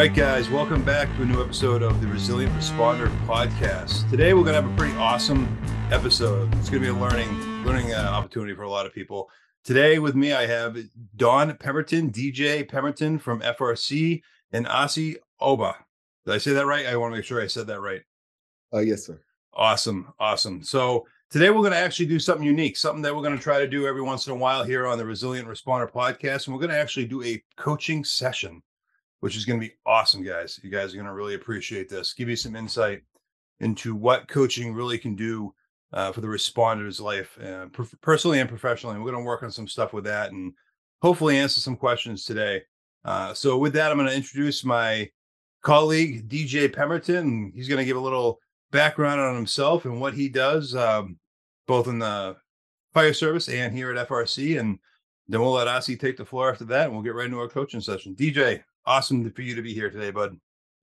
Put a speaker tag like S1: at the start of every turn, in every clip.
S1: right, guys, welcome back to a new episode of the Resilient Responder podcast. Today, we're going to have a pretty awesome episode. It's going to be a learning learning uh, opportunity for a lot of people. Today, with me, I have Don Pemberton, DJ Pemberton from FRC, and Asi Oba. Did I say that right? I want to make sure I said that right.
S2: Uh, yes, sir.
S1: Awesome, awesome. So today, we're going to actually do something unique, something that we're going to try to do every once in a while here on the Resilient Responder podcast, and we're going to actually do a coaching session which is going to be awesome, guys. You guys are going to really appreciate this. Give you some insight into what coaching really can do uh, for the responder's life, uh, personally and professionally. We're going to work on some stuff with that and hopefully answer some questions today. Uh, so, with that, I'm going to introduce my colleague, DJ Pemberton. He's going to give a little background on himself and what he does, um, both in the fire service and here at FRC. And then we'll let Asi take the floor after that, and we'll get right into our coaching session. DJ, awesome for you to be here today, bud.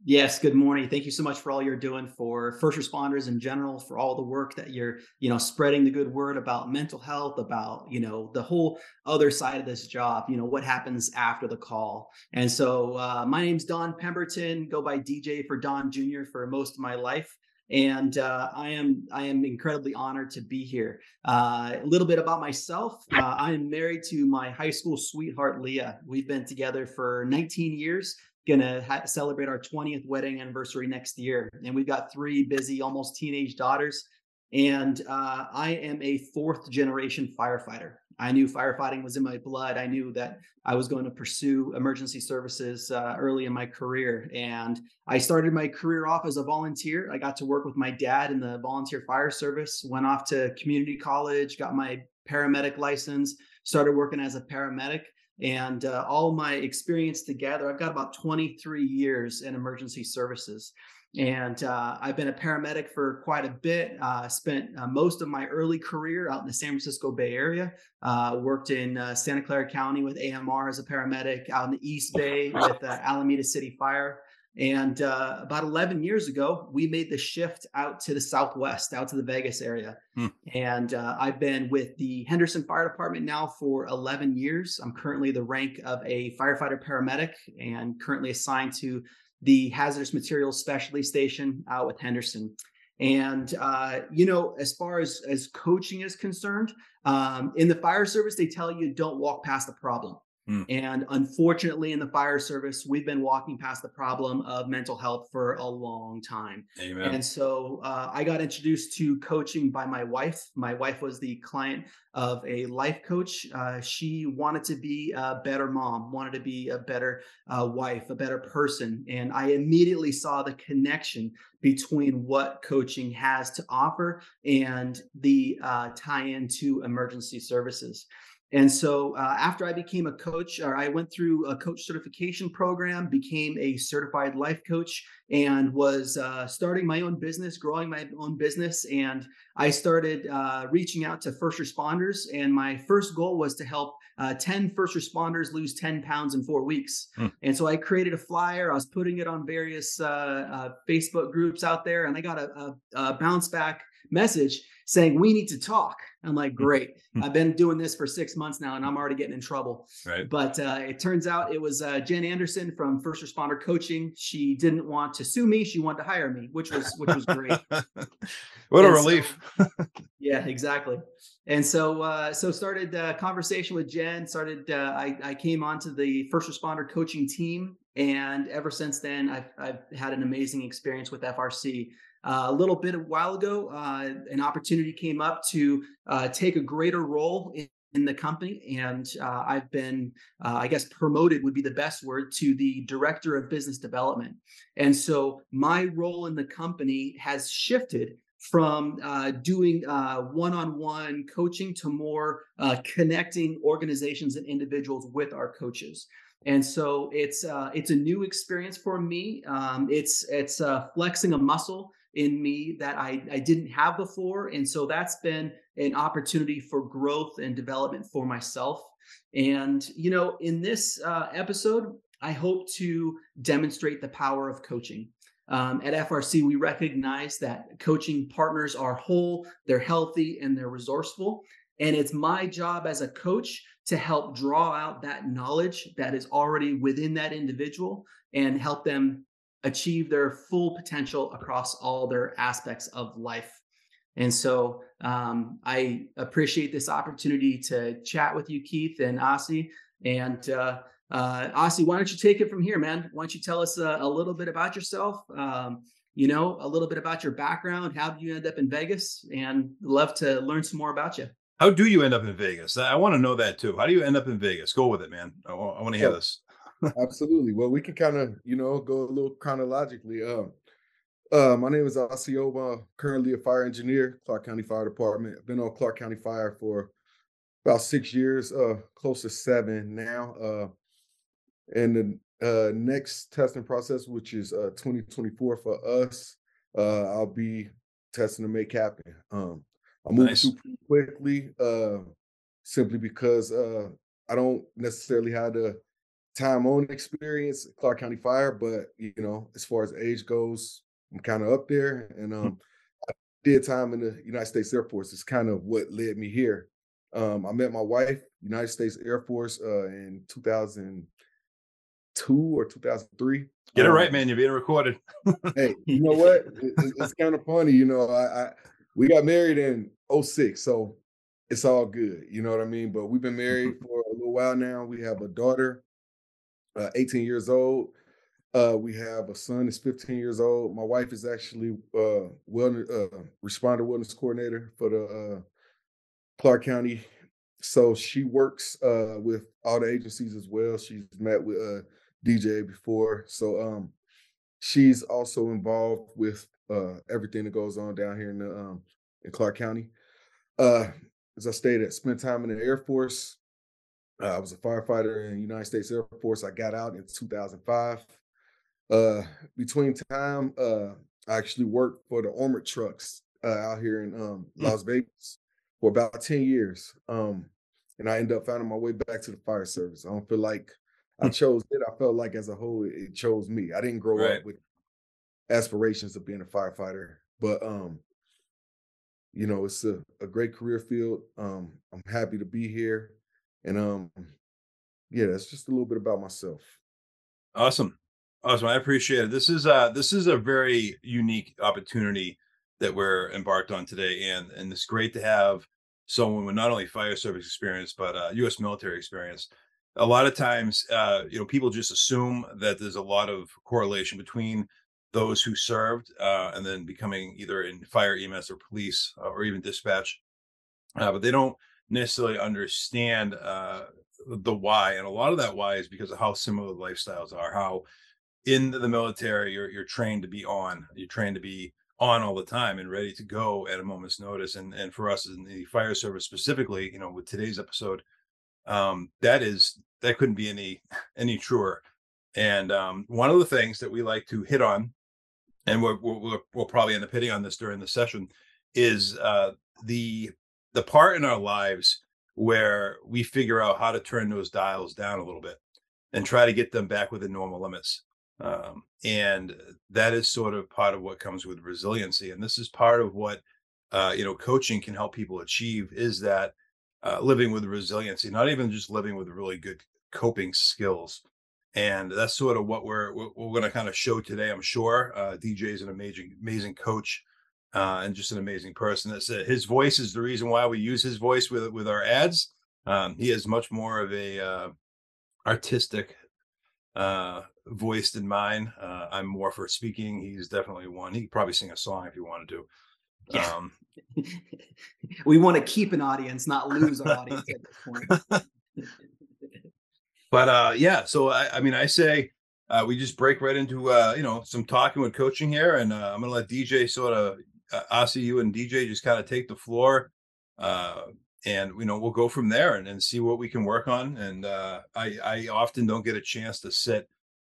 S3: Yes, good morning. Thank you so much for all you're doing for first responders in general, for all the work that you're, you know, spreading the good word about mental health, about, you know, the whole other side of this job, you know, what happens after the call. And so uh, my name's Don Pemberton, go by DJ for Don Jr. for most of my life and uh, I am I am incredibly honored to be here. Uh, a little bit about myself: uh, I am married to my high school sweetheart Leah. We've been together for 19 years. Gonna ha- celebrate our 20th wedding anniversary next year, and we've got three busy, almost teenage daughters. And uh, I am a fourth generation firefighter. I knew firefighting was in my blood. I knew that I was going to pursue emergency services uh, early in my career. And I started my career off as a volunteer. I got to work with my dad in the volunteer fire service, went off to community college, got my paramedic license, started working as a paramedic. And uh, all my experience together, I've got about 23 years in emergency services. And uh, I've been a paramedic for quite a bit. Uh, spent uh, most of my early career out in the San Francisco Bay Area. Uh, worked in uh, Santa Clara County with AMR as a paramedic, out in the East Bay with uh, Alameda City Fire. And about 11 years ago, we made the shift out to the Southwest, out to the Vegas area. Hmm. And I've been with the Henderson Fire Department now for 11 years. I'm currently the rank of a firefighter paramedic and currently assigned to the hazardous materials specialty station out with Henderson. And uh, you know, as far as as coaching is concerned, um, in the fire service, they tell you don't walk past the problem. Mm. And unfortunately, in the fire service, we've been walking past the problem of mental health for a long time. Amen. And so uh, I got introduced to coaching by my wife. My wife was the client of a life coach. Uh, she wanted to be a better mom, wanted to be a better uh, wife, a better person. And I immediately saw the connection between what coaching has to offer and the uh, tie in to emergency services. And so uh, after I became a coach, or I went through a coach certification program, became a certified life coach, and was uh, starting my own business, growing my own business. And I started uh, reaching out to first responders. And my first goal was to help uh, 10 first responders lose 10 pounds in four weeks. Hmm. And so I created a flyer. I was putting it on various uh, uh, Facebook groups out there, and I got a, a, a bounce back message saying we need to talk. I'm like mm-hmm. great. Mm-hmm. i've been doing this for six months now and i'm already getting in trouble. Right. But uh, it turns out it was uh, jen anderson from first responder coaching. She didn't want to sue me. She wanted to hire me which was which was great.
S1: What and a relief.
S3: So, yeah exactly. And so uh, so started uh, conversation with jen started uh, I, I came onto the first responder coaching team and ever since then i've, I've had an amazing experience with frc a little bit a while ago, uh, an opportunity came up to uh, take a greater role in, in the company, and uh, I've been, uh, I guess, promoted would be the best word to the director of business development. And so my role in the company has shifted from uh, doing uh, one-on-one coaching to more connecting organizations and individuals with our coaches. And so it's it's a new experience for me. Um, it's it's flexing a muscle in me that I, I didn't have before. And so that's been an opportunity for growth and development for myself. And, you know, in this uh, episode, I hope to demonstrate the power of coaching. Um, at FRC, we recognize that coaching partners are whole, they're healthy, and they're resourceful. And it's my job as a coach to help draw out that knowledge that is already within that individual and help them achieve their full potential across all their aspects of life. And so um, I appreciate this opportunity to chat with you, Keith and Asi. And uh, uh, Asi, why don't you take it from here, man? Why don't you tell us a, a little bit about yourself? Um, you know, a little bit about your background. How did you end up in Vegas? And love to learn some more about you.
S1: How do you end up in Vegas? I want to know that too. How do you end up in Vegas? Go with it, man. I, want, I want to hear this.
S2: Absolutely. Well, we can kind of, you know, go a little chronologically. Um, uh, my name is Asi Oba, currently a fire engineer, Clark County Fire Department. I've been on Clark County Fire for about six years, uh, close to seven now. Uh, and the uh, next testing process, which is uh, 2024 for us, uh, I'll be testing to make happen. Um, I moved nice. through quickly, uh, simply because uh, I don't necessarily have the time on experience Clark County Fire, but you know, as far as age goes, I'm kind of up there. And hmm. um, I did time in the United States Air Force. It's kind of what led me here. Um, I met my wife, United States Air Force, uh, in 2002 or 2003.
S1: Get it um, right, man. You're being recorded.
S2: hey, you know what? It, it's kind of funny. You know, I, I we got married in 06, so it's all good. You know what I mean? But we've been married for a little while now. We have a daughter, uh, 18 years old. Uh, we have a son that's 15 years old. My wife is actually uh, wellness, uh, responder wellness coordinator for the uh, Clark County. So she works uh, with all the agencies as well. She's met with uh, DJ before, so um, she's also involved with everything that goes on down here in the um, in Clark County. As I stated, spent time in the Air Force. Uh, I was a firefighter in the United States Air Force. I got out in 2005. Uh, between time, uh, I actually worked for the armored trucks uh, out here in um, mm. Las Vegas for about 10 years. Um, and I ended up finding my way back to the fire service. I don't feel like I mm. chose it. I felt like as a whole, it chose me. I didn't grow right. up with aspirations of being a firefighter, but um, you know, it's a, a great career field. Um, I'm happy to be here. And um, yeah, that's just a little bit about myself.
S1: Awesome. Awesome. I appreciate it. This is uh this is a very unique opportunity that we're embarked on today. And and it's great to have someone with not only fire service experience, but uh US military experience. A lot of times uh, you know, people just assume that there's a lot of correlation between those who served uh, and then becoming either in fire EMS or police uh, or even dispatch. Uh, but they don't necessarily understand uh, the why. And a lot of that why is because of how similar the lifestyles are, how in the military you're you're trained to be on you're trained to be on all the time and ready to go at a moment's notice and and for us in the fire service specifically you know with today's episode um that is that couldn't be any any truer and um one of the things that we like to hit on and we're, we're, we'll probably end up hitting on this during the session is uh the the part in our lives where we figure out how to turn those dials down a little bit and try to get them back within normal limits um, and that is sort of part of what comes with resiliency. And this is part of what, uh, you know, coaching can help people achieve is that uh, living with resiliency, not even just living with really good coping skills. And that's sort of what we're we're, going to kind of show today. I'm sure uh, DJ is an amazing amazing coach uh, and just an amazing person. That's uh, his voice is the reason why we use his voice with with our ads. Um, he has much more of a uh, artistic uh, voice than mine. Uh, I'm more for speaking. He's definitely one. He could probably sing a song if he wanted to.
S3: Yeah. Um, we want to keep an audience, not lose our audience at this point.
S1: but uh, yeah, so I, I mean, I say uh, we just break right into uh, you know some talking with coaching here, and uh, I'm gonna let DJ sort of uh, Asi, you and DJ just kind of take the floor. Uh, and you know we'll go from there and, and see what we can work on and uh, I, I often don't get a chance to sit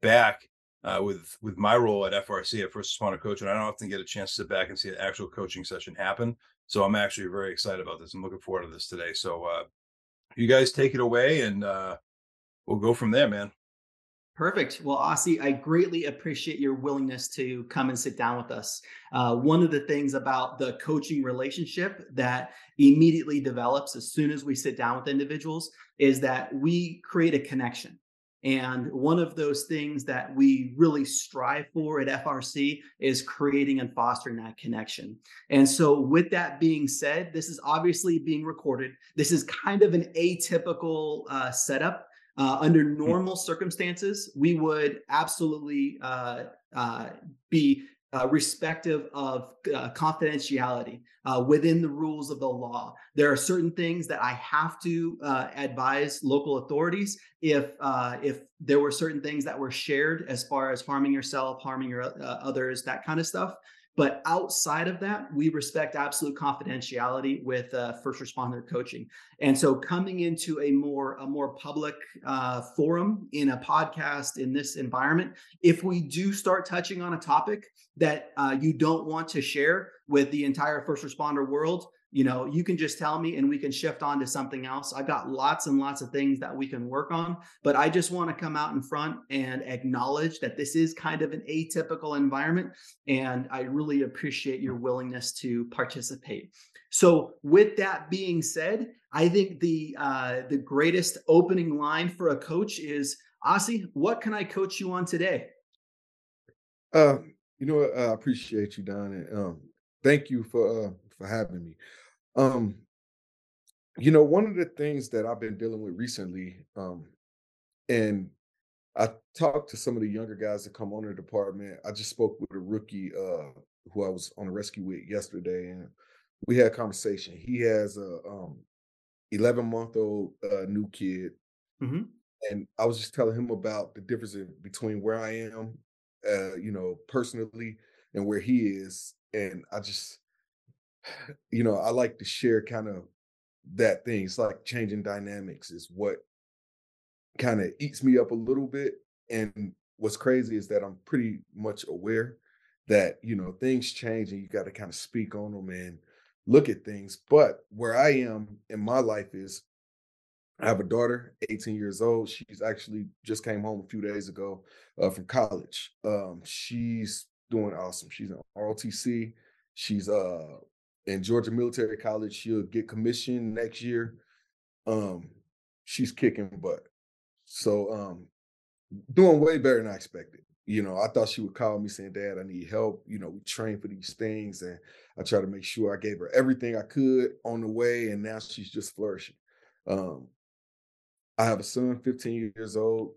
S1: back uh, with with my role at frc at first responder coach and i don't often get a chance to sit back and see an actual coaching session happen so i'm actually very excited about this i'm looking forward to this today so uh, you guys take it away and uh, we'll go from there man
S3: Perfect. Well, Asi, I greatly appreciate your willingness to come and sit down with us. Uh, one of the things about the coaching relationship that immediately develops as soon as we sit down with individuals is that we create a connection. And one of those things that we really strive for at FRC is creating and fostering that connection. And so, with that being said, this is obviously being recorded. This is kind of an atypical uh, setup uh, under hmm. normal circumstances, we would absolutely uh, uh, be uh, respective of uh, confidentiality uh, within the rules of the law. There are certain things that I have to advise local authorities if if there were certain things that were shared as far as harming yourself, harming your others, that kind of stuff. But outside of that, we respect absolute confidentiality with uh, first responder coaching. And so, coming into a more a more public uh, forum in a podcast in this environment, if we do start touching on a topic that uh, you don't want to share with the entire first responder world, you know you can just tell me and we can shift on to something else. I've got lots and lots of things that we can work on but i just want to come out in front and acknowledge that this is kind of an atypical environment and i really appreciate your willingness to participate. So with that being said i think the uh, the greatest opening line for a coach is Asi, what can I coach you on today?
S2: Uh, you know, I appreciate you, Don, and um, thank you for uh, for having me. Um, you know, one of the things that I've been dealing with recently, um, and I talked to some of the younger guys that come on the department. I just spoke with a rookie uh, who I was on a rescue with yesterday, and we had a conversation. He has a um, 11 month old uh, new kid, mm-hmm. and I was just telling him about the difference between where I am, uh, you know, personally, and where he is, and I just you know, I like to share kind of that thing. It's like changing dynamics is what kind of eats me up a little bit. And what's crazy is that I'm pretty much aware that, you know, things change and you got to kind of speak on them and look at things. But where I am in my life is I have a daughter, 18 years old. She's actually just came home a few days ago uh, from college. Um, she's doing awesome. She's an ROTC. She's uh in Georgia Military College. She'll get commissioned next year. Um, she's kicking butt. So um, doing way better than I expected. You know, I thought she would call me saying, Dad, I need help. You know, we train for these things. And I try to make sure I gave her everything I could on the way. And now she's just flourishing. Um, I have a son, 15 years old,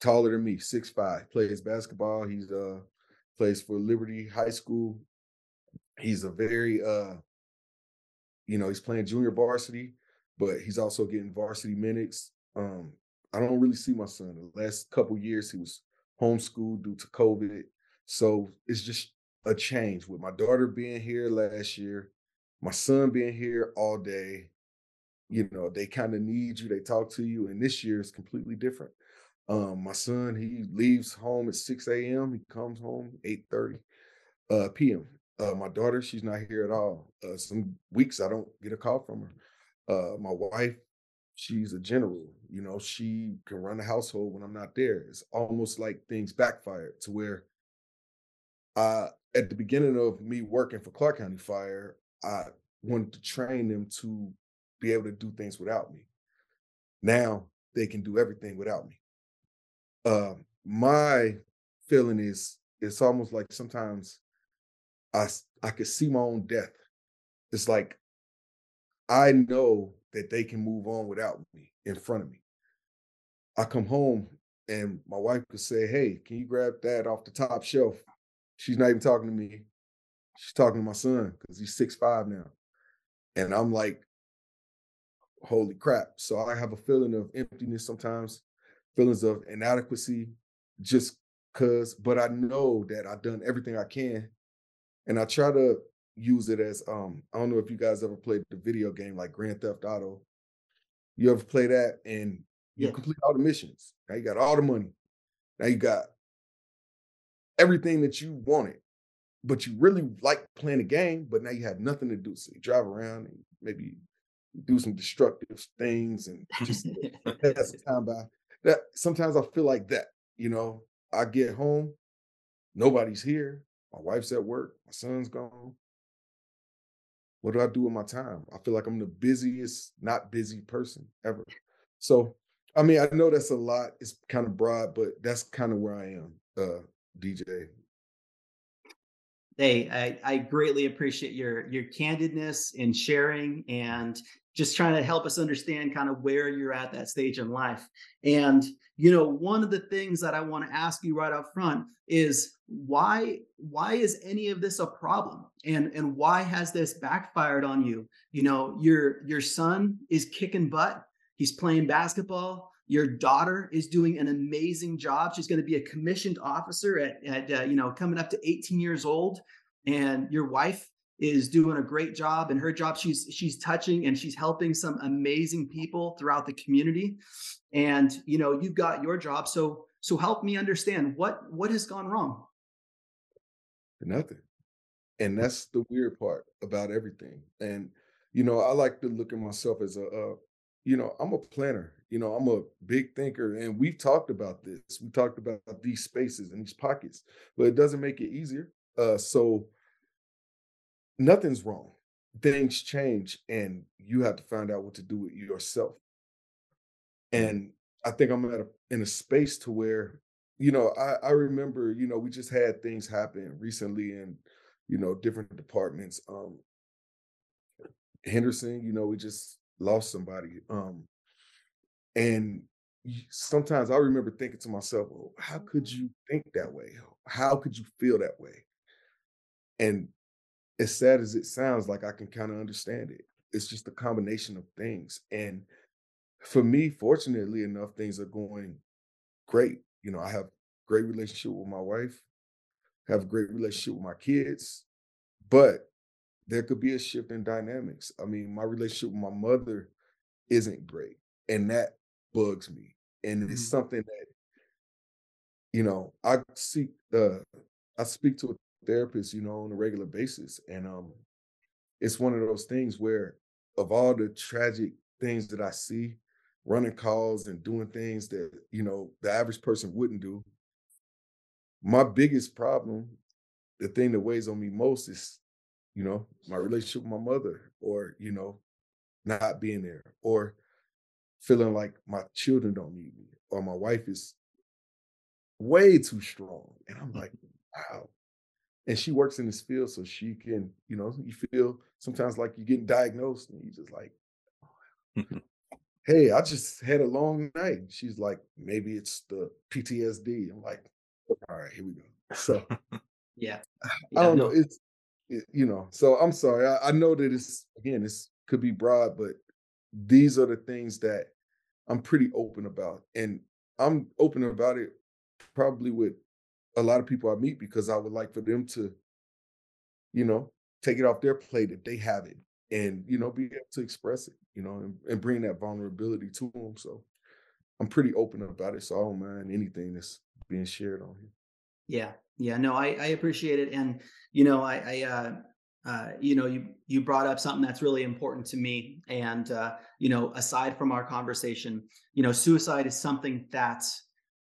S2: taller than me, six five, plays basketball. He's uh plays for Liberty High School he's a very uh you know he's playing junior varsity but he's also getting varsity minutes um i don't really see my son. The last couple years he was homeschooled due to covid so it's just a change with my daughter being here last year my son being here all day you know they kind of need you they talk to you and this year is completely different. Um my son he leaves home at 6 a.m he comes home 8 30 uh p.m uh, my daughter, she's not here at all. Uh, some weeks I don't get a call from her. Uh, my wife, she's a general. You know, she can run the household when I'm not there. It's almost like things backfired to where at the beginning of me working for Clark County Fire, I wanted to train them to be able to do things without me. Now they can do everything without me. Uh, my feeling is it's almost like sometimes I I could see my own death. It's like I know that they can move on without me in front of me. I come home and my wife could say, "Hey, can you grab that off the top shelf?" She's not even talking to me. She's talking to my son because he's six five now, and I'm like, "Holy crap!" So I have a feeling of emptiness sometimes, feelings of inadequacy, just cause. But I know that I've done everything I can and I try to use it as um I don't know if you guys ever played the video game like Grand Theft Auto. You ever play that and you yeah. complete all the missions. Now you got all the money. Now you got everything that you wanted, but you really like playing the game, but now you have nothing to do. So you drive around and maybe do some destructive things and just pass the time by. That sometimes I feel like that, you know, I get home, nobody's here. My wife's at work, my son's gone. What do I do with my time? I feel like I'm the busiest, not busy person ever. So, I mean, I know that's a lot. It's kind of broad, but that's kind of where I am, uh, DJ.
S3: Hey, I, I greatly appreciate your your candidness in sharing and just trying to help us understand kind of where you're at that stage in life. And you know, one of the things that I want to ask you right up front is why why is any of this a problem? And and why has this backfired on you? You know, your your son is kicking butt. He's playing basketball. Your daughter is doing an amazing job. She's going to be a commissioned officer at, at uh, you know coming up to 18 years old. And your wife is doing a great job in her job she's she's touching and she's helping some amazing people throughout the community. And you know you've got your job so so help me understand what what has gone wrong.
S2: Nothing. And that's the weird part about everything. And you know i like to look at myself as a uh, you know i'm a planner you know i'm a big thinker and we've talked about this. We talked about these spaces and these pockets but it doesn't make it easier. Uh so nothing's wrong. Things change and you have to find out what to do with yourself. And I think I'm at a, in a space to where, you know, I, I remember, you know, we just had things happen recently in, you know, different departments. Um, Henderson, you know, we just lost somebody. Um, and sometimes I remember thinking to myself, well, how could you think that way? How could you feel that way? And as sad as it sounds, like I can kind of understand it. It's just a combination of things. And for me, fortunately enough, things are going great. You know, I have great relationship with my wife, have a great relationship with my kids, but there could be a shift in dynamics. I mean, my relationship with my mother isn't great, and that bugs me. And mm-hmm. it's something that, you know, I seek uh I speak to a therapist, you know, on a regular basis. And um, it's one of those things where, of all the tragic things that I see, running calls and doing things that you know the average person wouldn't do. My biggest problem, the thing that weighs on me most is, you know, my relationship with my mother, or you know, not being there, or feeling like my children don't need me, or my wife is way too strong. And I'm like, wow, and she works in this field so she can you know you feel sometimes like you're getting diagnosed and you just like oh, mm-hmm. hey i just had a long night. She's like maybe it's the ptsd i'm like all right here we go. So
S3: yeah,
S2: yeah i don't no. know. it's it, you know so i'm sorry I, I know that it's again this could be broad but these are the things that i'm pretty open about and i'm open about it probably with a lot of people I meet because I would like for them to, you know, take it off their plate if they have it and, you know, be able to express it, you know, and, and bring that vulnerability to them. So I'm pretty open about it. So I don't mind anything that's being shared on here.
S3: Yeah. Yeah. No, I, I appreciate it. And, you know, I, I, uh, uh, you know, you you brought up something that's really important to me, and uh, you know, aside from our conversation, you know, suicide is something that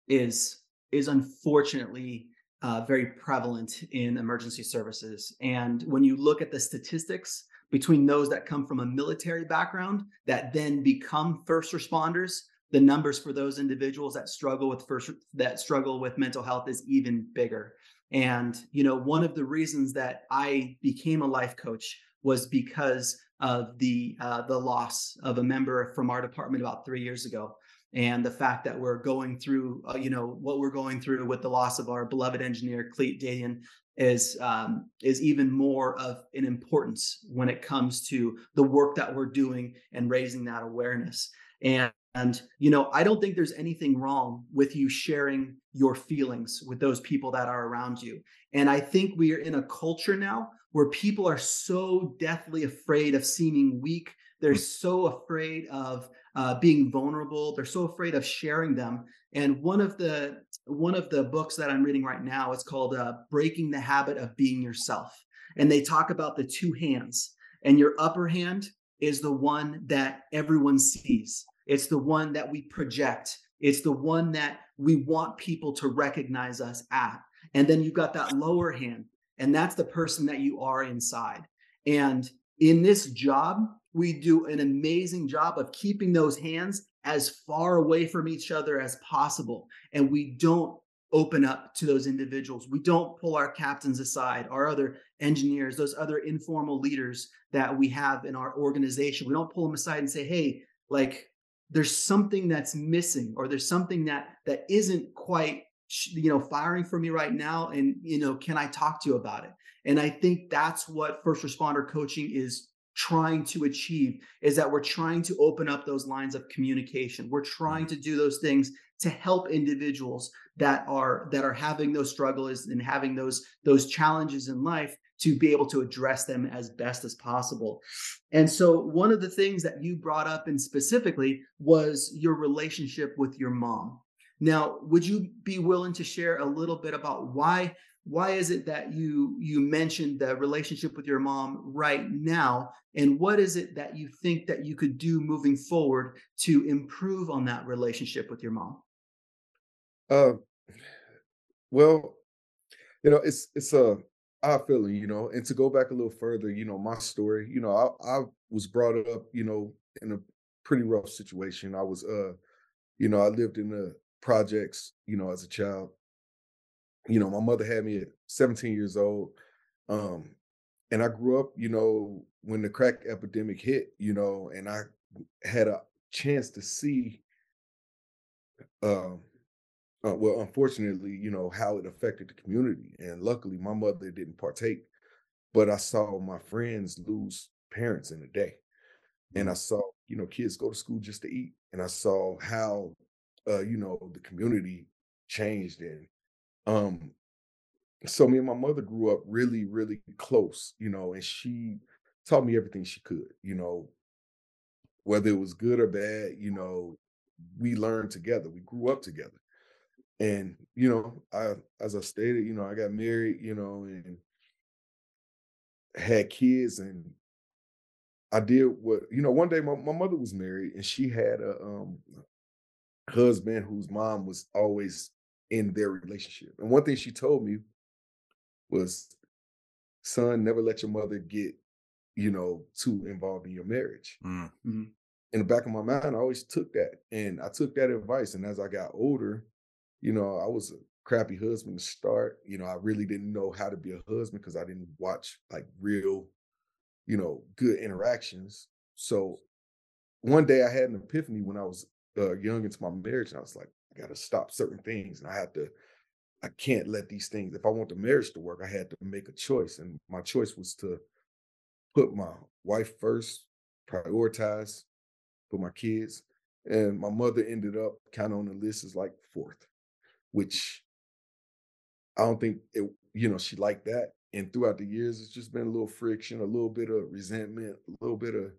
S3: is is unfortunately uh, very prevalent in emergency services. And when you look at the statistics between those that come from a military background that then become first responders, the numbers for those individuals that struggle with first that struggle with mental health is even bigger. And you know, one of the reasons that I became a life coach was because of the uh, the loss of a member from our department about three years ago and the fact that we're going through, uh, you know, what we're going through with the loss of our beloved engineer Clete Dadian is um, is even more of an importance when it comes to the work that we're doing and raising that awareness. And and you know, I don't think there's anything wrong with you sharing your feelings with those people that are around you. And I think we are in a culture now where people are so deathly afraid of seeming weak. They're so afraid of uh, being vulnerable. They're so afraid of sharing them. And one of the one of the books that I'm reading right now is called uh, "Breaking the Habit of Being Yourself," and they talk about the two hands. And your upper hand is the one that everyone sees. It's the one that we project It's the one that we want people to recognize us at. And then you've got that lower hand, and that's the person that you are inside. And in this job, we do an amazing job of keeping those hands as far away from each other as possible. And we don't open up to those individuals. We don't pull our captains aside, our other engineers, those other informal leaders that we have in our organization. We don't pull them aside and say, "Hey, like there's something that's missing or there's something that that isn't quite you know firing for me right now and you know can I talk to you about it?" And I think that's what first responder coaching is trying to achieve is that we're trying to open up those lines of communication. We're trying to do those things to help individuals that are that are having those struggles and having those those challenges in life to be able to address them as best as possible. And so one of the things that you brought up and specifically was your relationship with your mom. Now, would you be willing to share a little bit about why why is it that you you mentioned the relationship with your mom right now? And what is it that you think that you could do moving forward to improve on that relationship with your mom?
S2: Uh well you know it's it's a odd feeling you know and to go back a little further you know my story you know i, I was brought up you know in a pretty rough situation. I was uh you know i lived in the projects you know as a child you know, my mother had me at 17 years old. Um, and I grew up, you know, when the crack epidemic hit, you know, and I had a chance to see, um, uh, well, unfortunately, you know, how it affected the community. And luckily, my mother didn't partake, but I saw my friends lose parents in a day. And I mm. saw, you know, kids go to school just to eat. And I saw how, uh, you know, the community changed and um, so me and my mother grew up really, really close, you know, and she taught me everything she could, you know, whether it was good or bad, you know, we learned together. We grew up together. And, you know, I as I stated, you know, I got married, you know, and had kids and I did what, you know, one day my, my mother was married and she had a um husband whose mom was always in their relationship. And one thing she told me was, son, never let your mother get, you know, too involved in your marriage. Mm. Mm-hmm. In the back of my mind, I always took that. And I took that advice. And as I got older, you know, I was a crappy husband to start. You know, I really didn't know how to be a husband because I didn't watch like real, you know, good interactions. So one day I had an epiphany when I was uh, young into my marriage, and I was like, I got to stop certain things, and I have to. I can't let these things. If I want the marriage to work, I had to make a choice, and my choice was to put my wife first, prioritize, put my kids, and my mother ended up kind of on the list as like fourth, which I don't think it. You know, she liked that, and throughout the years, it's just been a little friction, a little bit of resentment, a little bit of,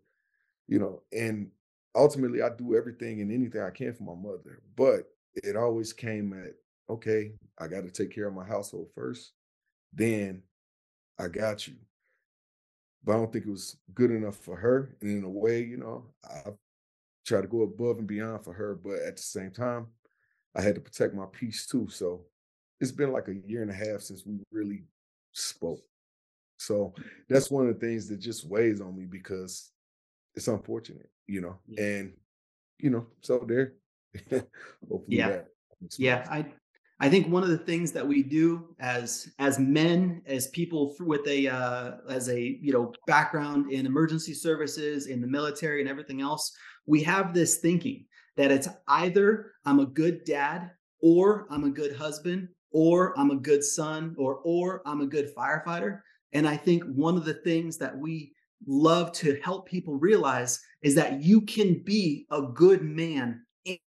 S2: you know, and ultimately, I do everything and anything I can for my mother, but it always came at okay, I got to take care of my household first. Then I got you. But I don't think it was good enough for her. And in a way, you know, I try to go above and beyond for her. But at the same time, I had to protect my peace too. So it's been like a year and a half since we really spoke. So that's one of the things that just weighs on me because it's unfortunate, you know. And, you know, so there
S3: yeah. Yeah. I I think one of the things that we do as as men, as people with a uh, as a you know background in emergency services, in the military, and everything else, we have this thinking that it's either I'm a good dad, or I'm a good husband, or I'm a good son, or or I'm a good firefighter. And I think one of the things that we love to help people realize is that you can be a good man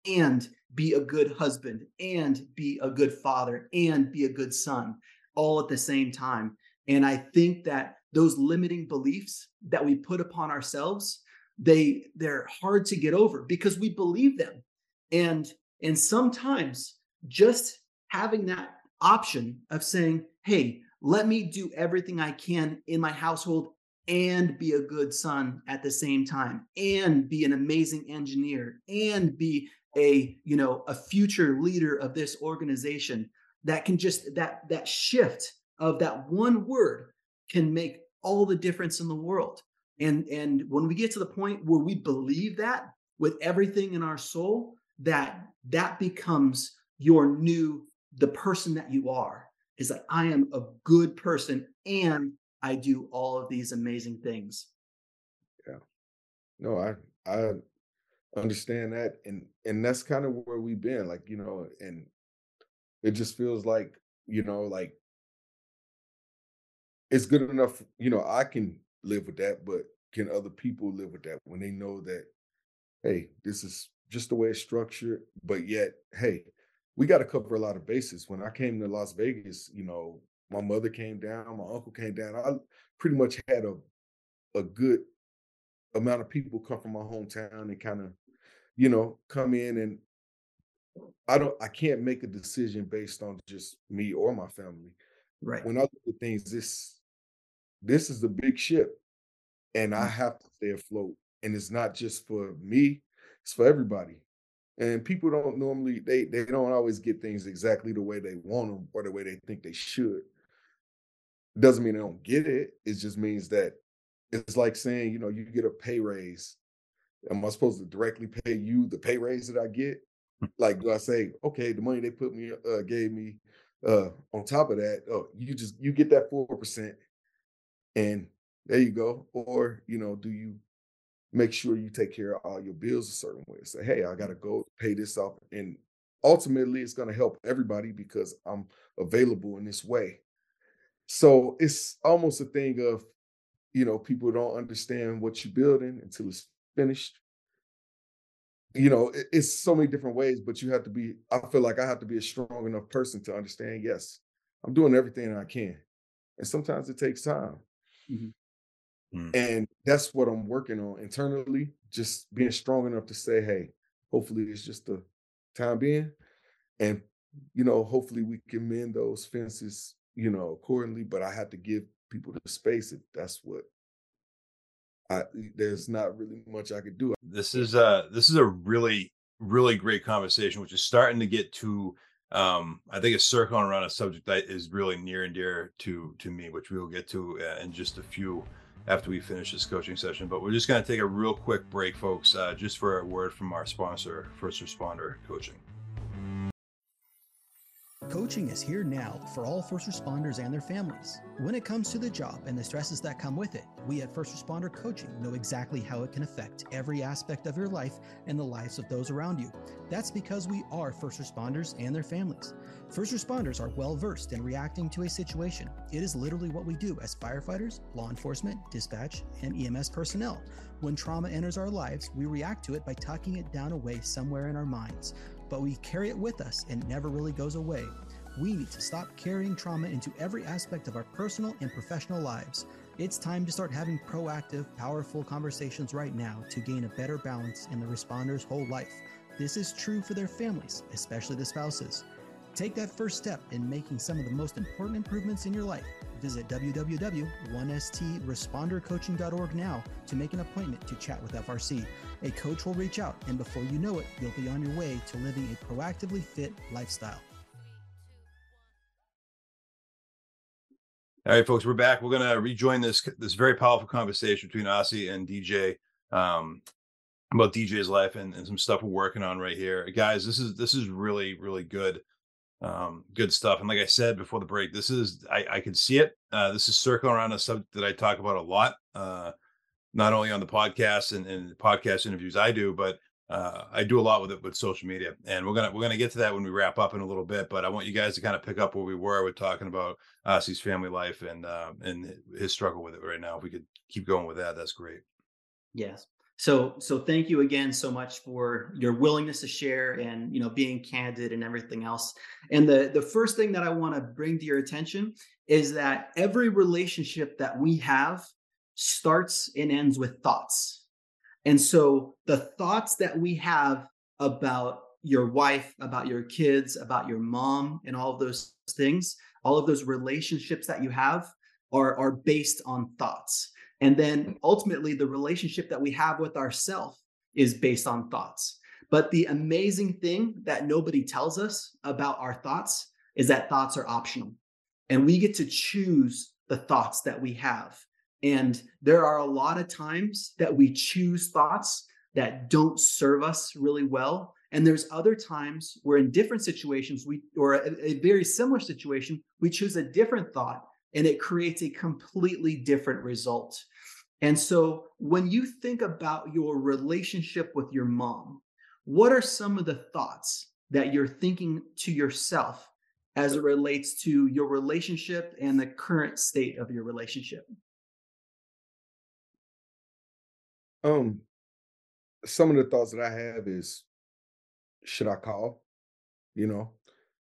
S3: and be a good husband and be a good father and be a good son all at the same time. And I think that those limiting beliefs that we put upon ourselves, they they're hard to get over because we believe them. And and sometimes just having that option of saying, "Hey, let me do everything I can in my household and be a good son at the same time and be an amazing engineer and be a you know a future leader of this organization that can just that that shift of that one word can make all the difference in the world. And and when we get to the point where we believe that with everything in our soul that that becomes your new the person that you are. Is that i am a good person and i do all of these amazing things.
S2: Yeah. No i i understand that and and that's kind of where we've been like you know and it just feels like you know like it's good enough you know i can live with that but can other people live with that when they know that hey this is just the way it's structured but yet hey we got to cover a lot of bases. When i came to las vegas you know my mother came down my uncle came down i pretty much had a a good amount of people come from my hometown and kind of you know, come in and I don't I can't make a decision based on just me or my family.
S3: Right.
S2: When I look at things, this this is a big ship and I mm. have to stay afloat. And it's not just for me, it's for everybody. And people don't normally they they don't always get things exactly the way they want them or the way they think they should. Doesn't mean they don't get it. It just means that it's like saying, you know, you get a pay raise am I supposed to directly pay you the pay raise that I get? Hmm. like, do I say, okay, the money they put me uh, gave me uh, on top of that, oh, you just you get that four percent, and there you go. Or you know, do you make sure you take care of all your bills a certain way? Say, hey, I got to go pay this off, and ultimately, it's going to help everybody because I'm available in this way. So it's almost a thing of, you know, people don't understand what you're building until it's finished. You know, it's so many different ways, but you have to be, I feel like I have to be a strong enough person to understand, yes, I'm doing everything I can. And sometimes it takes time. Mm-hmm. Mm. And that's what I'm working on internally, just being strong enough to say, hey, hopefully it's just the time being. And, you know, hopefully we can mend those fences, you know, accordingly. But I have to give people the space if that's what I, there's not really much I could do.
S1: This is a this is a really really great conversation, which is starting to get to um, I think it's circling around a subject that is really near and dear to to me, which we will get to uh, in just a few after we finish this coaching session. But we're just going to take a real quick break, folks, uh, just for a word from our sponsor, First Responder Coaching.
S4: Coaching is here now for all first responders and their families. When it comes to the job and the stresses that come with it, we at First Responder Coaching know exactly how it can affect every aspect of your life and the lives of those around you. That's because we are first responders and their families. First responders are well versed in reacting to a situation. It is literally what we do as firefighters, law enforcement, dispatch, and EMS personnel. When trauma enters our lives, we react to it by tucking it down away somewhere in our minds but we carry it with us and never really goes away. We need to stop carrying trauma into every aspect of our personal and professional lives. It's time to start having proactive, powerful conversations right now to gain a better balance in the responder's whole life. This is true for their families, especially the spouses. Take that first step in making some of the most important improvements in your life. Visit www.1strespondercoaching.org now to make an appointment to chat with FRC. A coach will reach out, and before you know it, you'll be on your way to living a proactively fit lifestyle.
S1: All right, folks, we're back. We're gonna rejoin this this very powerful conversation between Asi and DJ um, about DJ's life and, and some stuff we're working on right here, guys. This is this is really really good um, good stuff. And like I said before the break, this is I, I can see it. Uh, this is circling around a subject that I talk about a lot, uh, not only on the podcast and, and podcast interviews I do, but uh, I do a lot with it with social media. And we're gonna we're gonna get to that when we wrap up in a little bit. But I want you guys to kind of pick up where we were with talking about Asi's family life and uh, and his struggle with it right now. If we could keep going with that, that's great.
S3: Yes. So so thank you again so much for your willingness to share and you know being candid and everything else. And the the first thing that I want to bring to your attention is that every relationship that we have starts and ends with thoughts. And so the thoughts that we have about your wife, about your kids, about your mom and all of those things, all of those relationships that you have are are based on thoughts. And then mm. ultimately, the relationship that we have with ourself is based on thoughts. But the amazing thing that nobody tells us about our thoughts is that thoughts are optional. And we get to choose the thoughts that we have. And there are a lot of times that we choose thoughts that don't serve us really well. And there's other times where in different situations we or a, a very similar situation, we choose a different thought and it creates a completely different result. And so when you think about your relationship with your mom, what are some of the thoughts that you're thinking to yourself as it relates to your relationship and the current state of your relationship?
S2: Um, some of the thoughts that I have is, should I call? You know,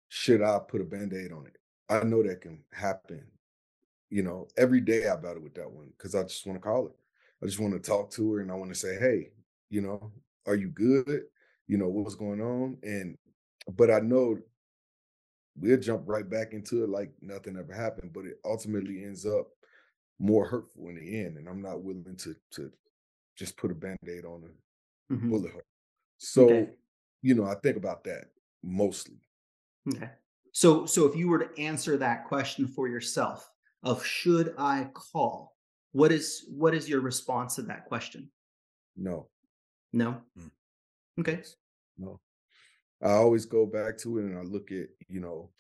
S2: should I put a band-aid on it? I know that can happen. You know, every day I battle with that one because I just want to call her. I just want to talk to her and I want to say, hey, you know, are you good? You know, what's going on? And but I know we'll jump right back into it like nothing ever happened, but it ultimately ends up more hurtful in the end. And I'm not willing to to just put a band-aid on a
S3: Mhm.
S2: bullet hole. So,
S3: Okay.
S2: you know, I think about that mostly.
S3: Okay. So so if you were to answer that question for yourself of should I call, what is what is your response to that question?
S2: No,
S3: No.
S1: Mm.
S3: Okay.
S2: no. I always go back to it and I look at, you know,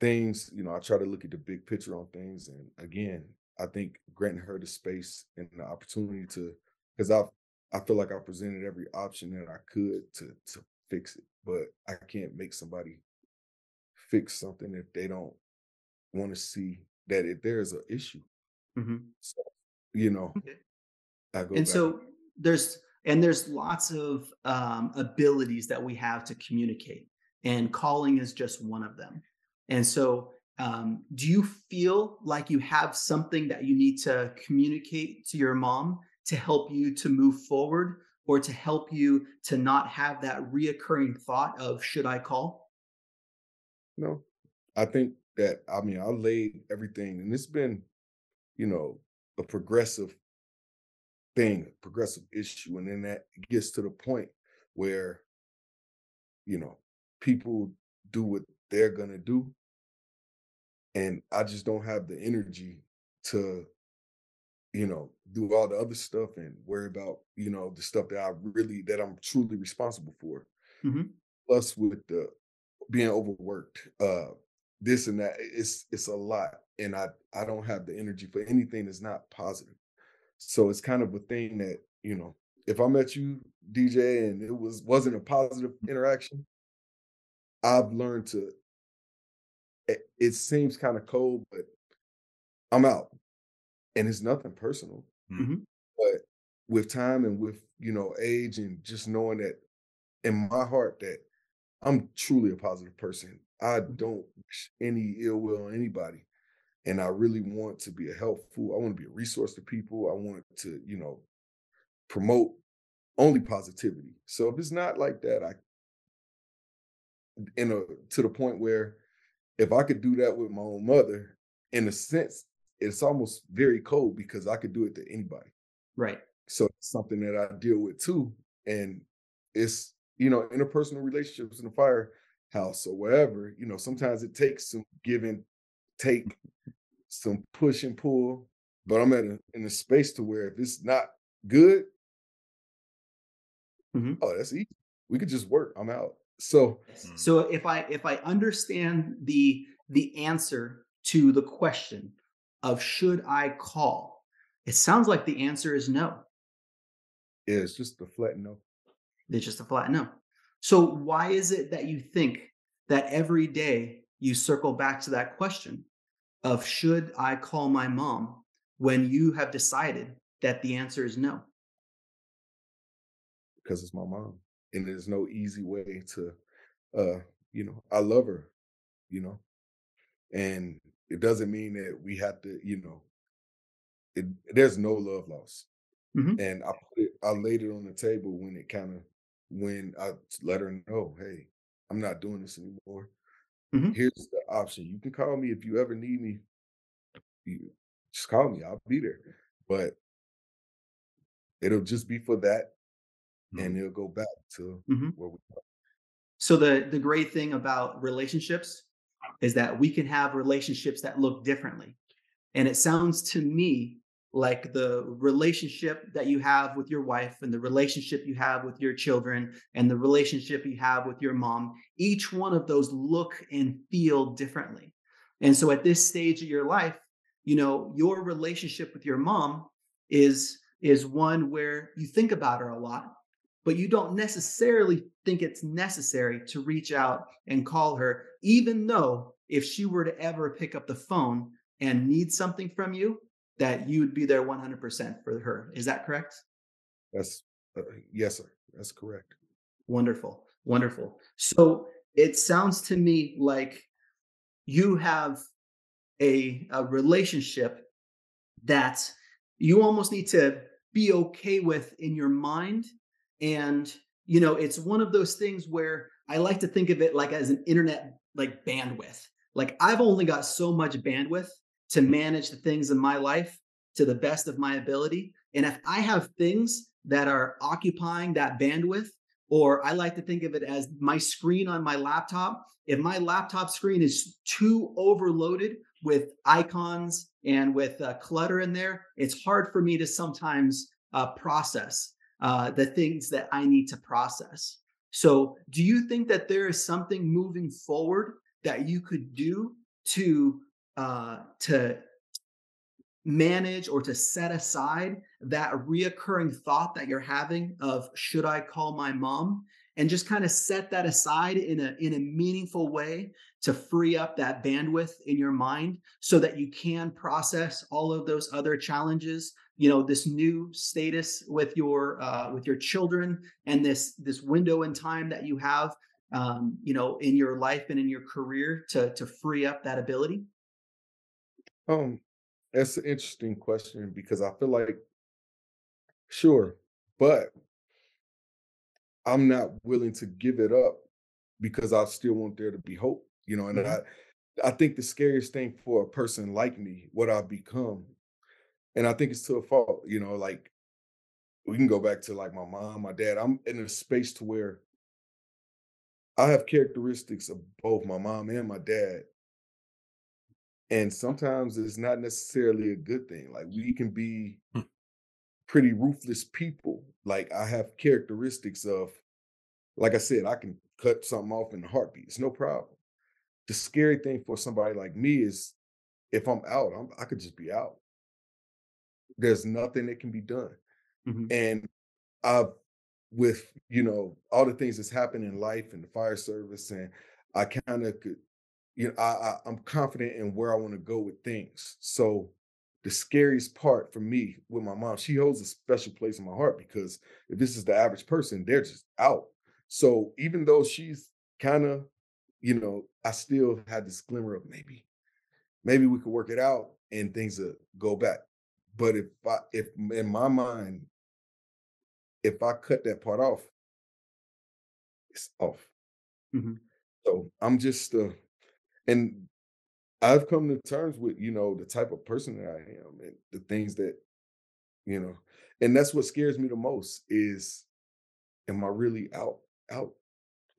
S2: things, you know, I try to look at the big picture on things. And again, I think granting her the space and the opportunity to, because I I feel like I presented every option that I could to to fix it, but I can't make somebody fix something if they don't want to see that if there is an issue.
S3: Mhm.
S2: So, you know,
S3: Okay.
S2: I go
S3: And
S2: back.
S3: so there's and there's lots of um, abilities that we have to communicate, and calling is just one of them. And so, um, do you feel like you have something that you need to communicate to your mom to help you to move forward, or to help you to not have that reoccurring thought of should I call?
S2: No, I think that I mean I laid everything, and it's been, you know, a progressive thing, a progressive issue, and then that gets to the point where, you know, people do what they're gonna do, and I just don't have the energy to, you know, do all the other stuff and worry about, you know, the stuff that I really that I'm truly responsible for.
S3: Mhm.
S2: Plus, with the being overworked, uh, this and that. It's it's a lot, and I I don't have the energy for anything that's not positive. So it's kind of a thing that you know, if I met you, DJ, and it was wasn't a positive interaction, I've learned to. It, it seems kind of cold, but I'm out, and it's nothing personal.
S3: Mhm.
S2: But with time and with you know age and just knowing that in my heart that I'm truly a positive person. I don't wish any ill will on anybody. And I really want to be a helpful, I want to be a resource to people. I want to, you know, promote only positivity. So if it's not like that, I in a to the point where if I could do that with my own mother, in a sense, it's almost very cold because I could do it to anybody.
S3: Right.
S2: So it's something that I deal with too. And it's, you know, interpersonal relationships in the firehouse or wherever, you know, sometimes it takes some give and take, some push and pull. But I'm at a, in a space to where if it's not good,
S3: Mhm.
S2: oh, that's easy. We could just work. I'm out. So.
S3: So if I if I understand the the answer to the question of should I call, it sounds like the answer is no.
S2: yeah, it's just a flat no.
S3: It's just a flat no. So why is it that you think that every day you circle back to that question of should I call my mom when you have decided that the answer is no?
S2: because it's my mom. And there's no easy way to uh, you know, I love her, you know. And it doesn't mean that we have to, you know, it, there's no love lost.
S3: Mhm.
S2: And I put it, I laid it on the table when it kind of, when I let her know, hey, I'm not doing this anymore.
S3: Mhm.
S2: Here's the option. You can call me if you ever need me. You just call me. I'll be there. but it'll just be for that,
S1: Mhm.
S2: and it'll go back to
S3: Mhm.
S2: where we are.
S3: So the the great thing about relationships is that we can have relationships that look differently. And it sounds to me like the relationship that you have with your wife and the relationship you have with your children and the relationship you have with your mom, each one of those look and feel differently. And so at this stage of your life, you know, your relationship with your mom is is one where you think about her a lot but you don't necessarily think it's necessary to reach out and call her, even though if she were to ever pick up the phone and need something from you, that you would be there 100% for her. Is that correct?
S2: That's uh, yes, sir. That's correct.
S3: Wonderful. Wonderful. So it sounds to me like you have a, a relationship that you almost need to be okay with in your mind and you know it's one of those things where i like to think of it like as an internet like bandwidth like i've only got so much bandwidth to manage the things in my life to the best of my ability and if i have things that are occupying that bandwidth or i like to think of it as my screen on my laptop if my laptop screen is too overloaded with icons and with uh, clutter in there it's hard for me to sometimes uh, process uh, the things that I need to process. So, do you think that there is something moving forward that you could do to uh, to manage or to set aside that reoccurring thought that you're having of should I call my mom? and just kind of set that aside in a in a meaningful way to free up that bandwidth in your mind so that you can process all of those other challenges you know this new status with your uh, with your children and this this window in time that you have um, you know in your life and in your career to to free up that ability
S2: Um, that's an interesting question because I feel like sure, but I'm not willing to give it up because I still want there to be hope, you know, and
S3: Mhm.
S2: I I think the scariest thing for a person like me, what I've become, and I think it's to a fault, you know, like we can go back to like my mom, my dad. I'm in a space to where I have characteristics of both my mom and my dad. And sometimes it's not necessarily a good thing. Like we can be
S1: Hmm.
S2: pretty ruthless people. Like I have characteristics of, like I said, I can cut something off in a heartbeat. It's no problem. The scary thing for somebody like me is if I'm out, I'm, I could just be out. There's nothing that can be done.
S3: Mhm.
S2: And I've, with you know all the things that's happened in life and the fire service, and I kind of could, you know, I, I I'm confident in where I want to go with things. So the scariest part for me with my mom, she holds a special place in my heart because if this is the average person, they're just out. So even though she's kind of, you know, I still had this glimmer of maybe, maybe we could work it out and things will go back. But if I, if in my mind, if I cut that part off, it's off.
S3: Mhm.
S2: So I'm just, uh, and I've come to terms with, you know, the type of person that I am and the things that, you know, and that's what scares me the most is, am I really out, out?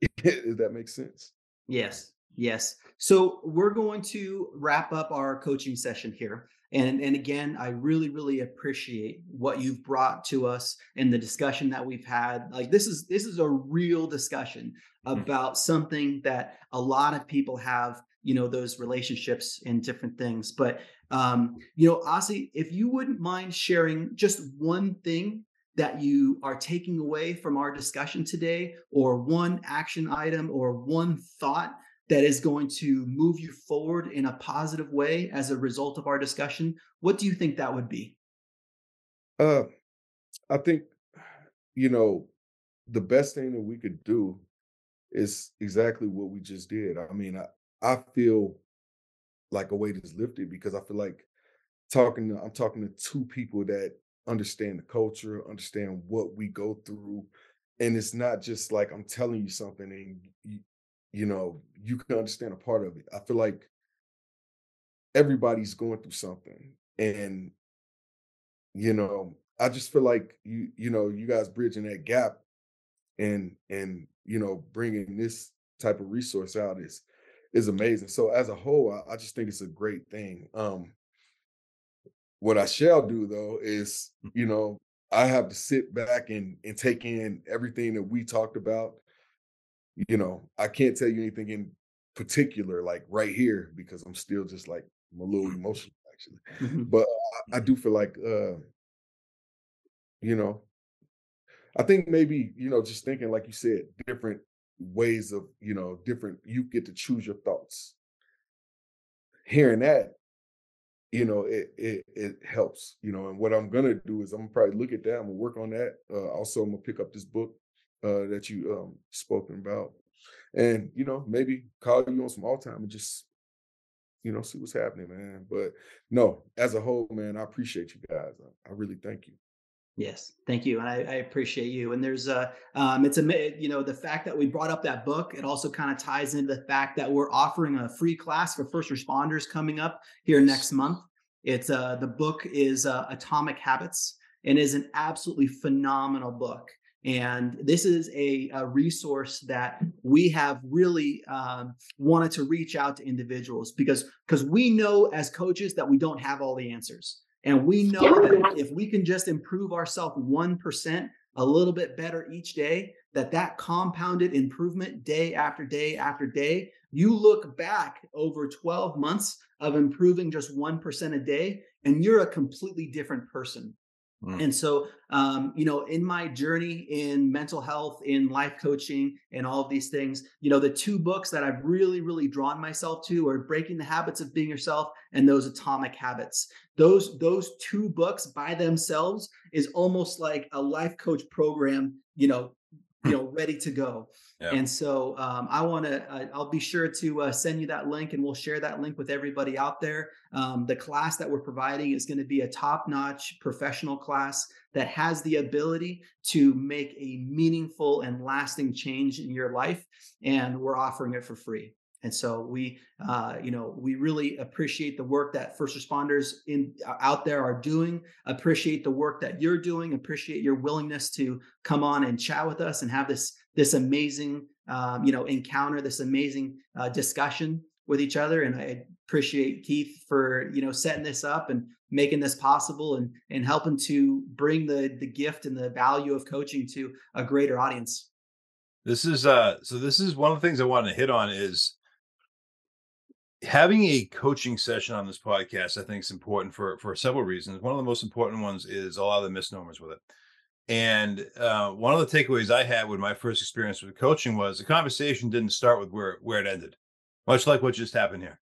S2: if that make sense.
S3: Yes. Yes. So we're going to wrap up our coaching session here. And, and again, I really, really appreciate what you've brought to us and the discussion that we've had. Like this is this is a real discussion mm. about something that a lot of people have, you know, those relationships and different things. But um, you know, Asi, if you wouldn't mind sharing just one thing that you are taking away from our discussion today, or one action item, or one thought that is going to move you forward in a positive way as a result of our discussion, what do you think that would be?
S2: Uh, I think, you know, the best thing that we could do is exactly what we just did. I mean, I, I feel like a weight is lifted because I feel like talking to, I'm talking to two people that understand the culture, understand what we go through. And it's not just like I'm telling you something and you, you know, you can understand a part of it. I feel like everybody's going through something. And you know, I just feel like you, you know, you guys bridging that gap and and you know bringing this type of resource out is is amazing. So as a whole, I, I just think it's a great thing. Um, what I shall do though is,
S1: Mm.
S2: you know, I have to sit back and and take in everything that we talked about. You know, I can't tell you anything in particular like right here because I'm still just like I'm a little emotional actually.
S3: Mhm.
S2: But I, I do feel like uh, you know, I think maybe, you know, just thinking, like you said, different ways of, you know, different, you get to choose your thoughts. Hearing that, you know, it it it helps, you know. And what I'm gonna do is I'm gonna probably look at that, I'm gonna work on that. Uh also I'm gonna pick up this book uh that you um spoken about. And, you know, maybe call you on some all time and just, you know, see what's happening, man. But no, as a whole, man, I appreciate you guys. I, I really thank you.
S3: Yes, thank you, and I, I appreciate you. And there's a, um, it's a, you know, the fact that we brought up that book. It also kind of ties into the fact that we're offering a free class for first responders coming up here next month. It's uh, the book is uh, Atomic Habits and is an absolutely phenomenal book. And this is a, a resource that we have really um, wanted to reach out to individuals because because we know as coaches that we don't have all the answers. And we know that if we can just improve ourselves 1% a little bit better each day, that that compounded improvement day after day after day, you look back over 12 months of improving just 1% a day, and you're a completely different person.
S1: Mm.
S3: And so, um, you know, in my journey in mental health, in life coaching, and all of these things, you know, the two books that I've really, really drawn myself to are Breaking the Habits of Being Yourself and those Atomic Habits. Those those two books by themselves is almost like a life coach program, you know, you know, ready to go.
S1: Yeah.
S3: And so um, I want to, uh, I'll be sure to uh, send you that link and we'll share that link with everybody out there. Um, the class that we're providing is going to be a top notch professional class that has the ability to make a meaningful and lasting change in your life. And we're offering it for free. And so we, uh, you know, we really appreciate the work that first responders in uh, out there are doing. Appreciate the work that you're doing. Appreciate your willingness to come on and chat with us and have this this amazing, um, you know, encounter, this amazing uh, discussion with each other. And I appreciate Keith for you know setting this up and making this possible and and helping to bring the the gift and the value of coaching to a greater audience.
S1: This is uh so this is one of the things I wanted to hit on is having a coaching session on this podcast, I think is important for for several reasons. One of the most important ones is a lot of the misnomers with it. And uh, one of the takeaways I had with my first experience with coaching was the conversation didn't start with where where it ended, much like what just happened here.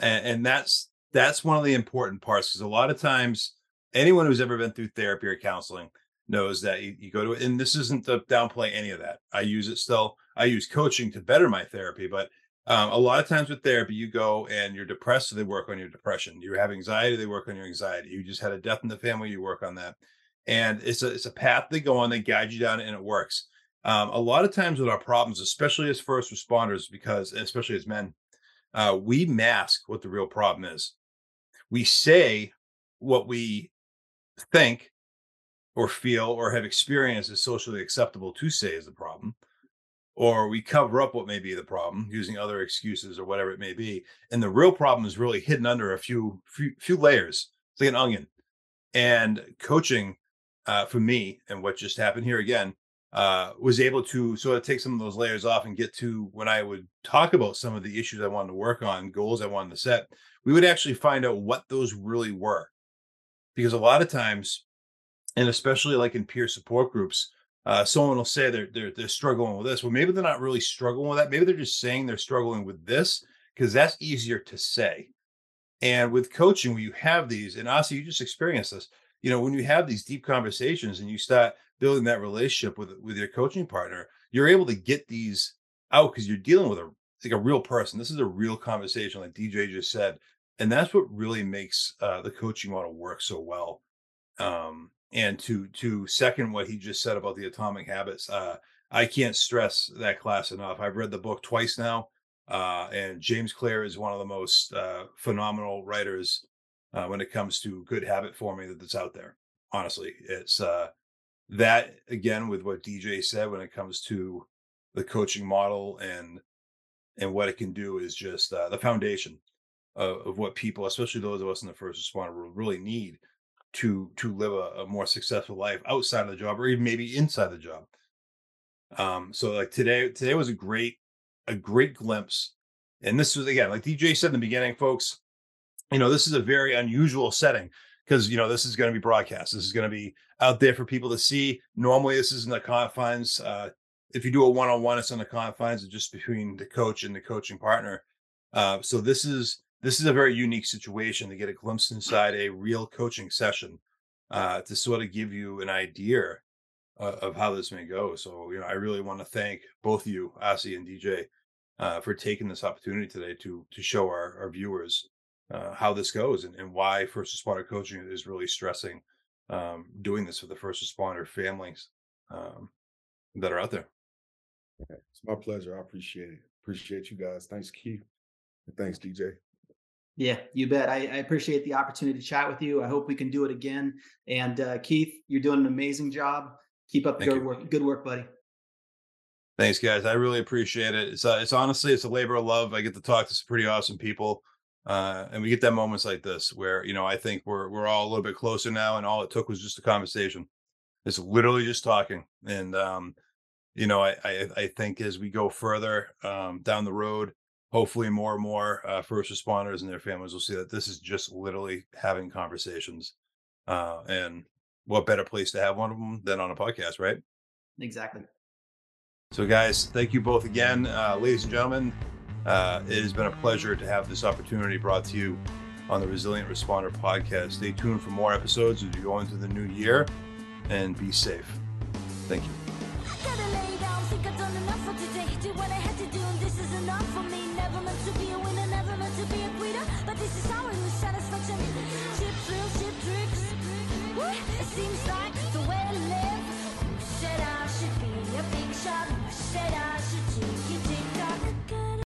S1: And, and that's that's one of the important parts because a lot of times anyone who's ever been through therapy or counseling knows that you, you go to it, and this isn't to downplay any of that. I use it still. I use coaching to better my therapy, but um, a lot of times with therapy, you go and you're depressed, so they work on your depression. You have anxiety, they work on your anxiety. You just had a death in the family, you work on that. And it's a it's a path they go on, they guide you down, and it works. Um, a lot of times with our problems, especially as first responders, because especially as men, uh, we mask what the real problem is. We say what we think or feel or have experienced is socially acceptable to say is the problem or we cover up what may be the problem using other excuses or whatever it may be and the real problem is really hidden under a few few, few layers it's like an onion. And coaching uh, for me and what just happened here again uh, was able to sort of take some of those layers off and get to when i would talk about some of the issues i wanted to work on goals i wanted to set we would actually find out what those really were. Because a lot of times and especially like in peer support groups uh, someone will say they're, they're they're struggling with this. Well, maybe they're not really struggling with that. Maybe they're just saying they're struggling with this because that's easier to say. And with coaching, when you have these, and also you just experience this, you know, when you have these deep conversations and you start building that relationship with with your coaching partner, you're able to get these out because you're dealing with a like a real person. This is a real conversation, like DJ just said, and that's what really makes uh, the coaching model work so well. Um, and to to second what he just said about the atomic habits uh i can't stress that class enough i've read the book twice now uh and james clear is one of the most uh phenomenal writers uh, when it comes to good habit forming that's out there honestly. It's uh, that again with what DJ said when it comes to the coaching model and and what it can do is just uh, the foundation of, of, what people, especially those of us in the first responder world, really need to to live a, a, more successful life outside of the job or even maybe inside the job. Um, so like today, today was a great a great glimpse, and this was again like DJ said in the beginning, folks. You know, this is a very unusual setting because you know this is going to be broadcast. This is going to be out there for people to see. Normally, this is in the confines. Uh, if you do a one-on-one, it's in the confines of just between the coach and the coaching partner. Uh, so this is this is a very unique situation to get a glimpse inside a real coaching session uh, to sort of give you an idea uh, of how this may go. So you know, I really want to thank both you, Asi and DJ, uh, for taking this opportunity today to to show our, our viewers uh, how this goes and, and why first responder coaching is really stressing um, doing this for the first responder families um, that are out there.
S2: It's my pleasure. I appreciate it. Appreciate you guys. Thanks, Keith. Thanks, DJ.
S3: Yeah, you bet. I, I, appreciate the opportunity to chat with you. I hope we can do it again. And uh, Keith, you're doing an amazing job. Keep up the good work. Good work, buddy.
S1: Thanks, guys. I really appreciate it. It's uh, it's honestly it's a labor of love. I get to talk to some pretty awesome people, uh, and we get that moments like this where you know I think we're we're all a little bit closer now, and all it took was just a conversation. It's literally just talking, and um, you know, I, I, I think as we go further um, down the road, hopefully more and more uh, first responders and their families will see that this is just literally having conversations. Uh, and what better place to have one of them than on a podcast, right?
S3: Exactly.
S1: So, guys, thank you both again, uh, ladies and gentlemen. Uh, it has been a pleasure to have this opportunity brought to you on the Resilient Responder podcast. Stay tuned for more episodes as we go into the new year and be safe. Thank you.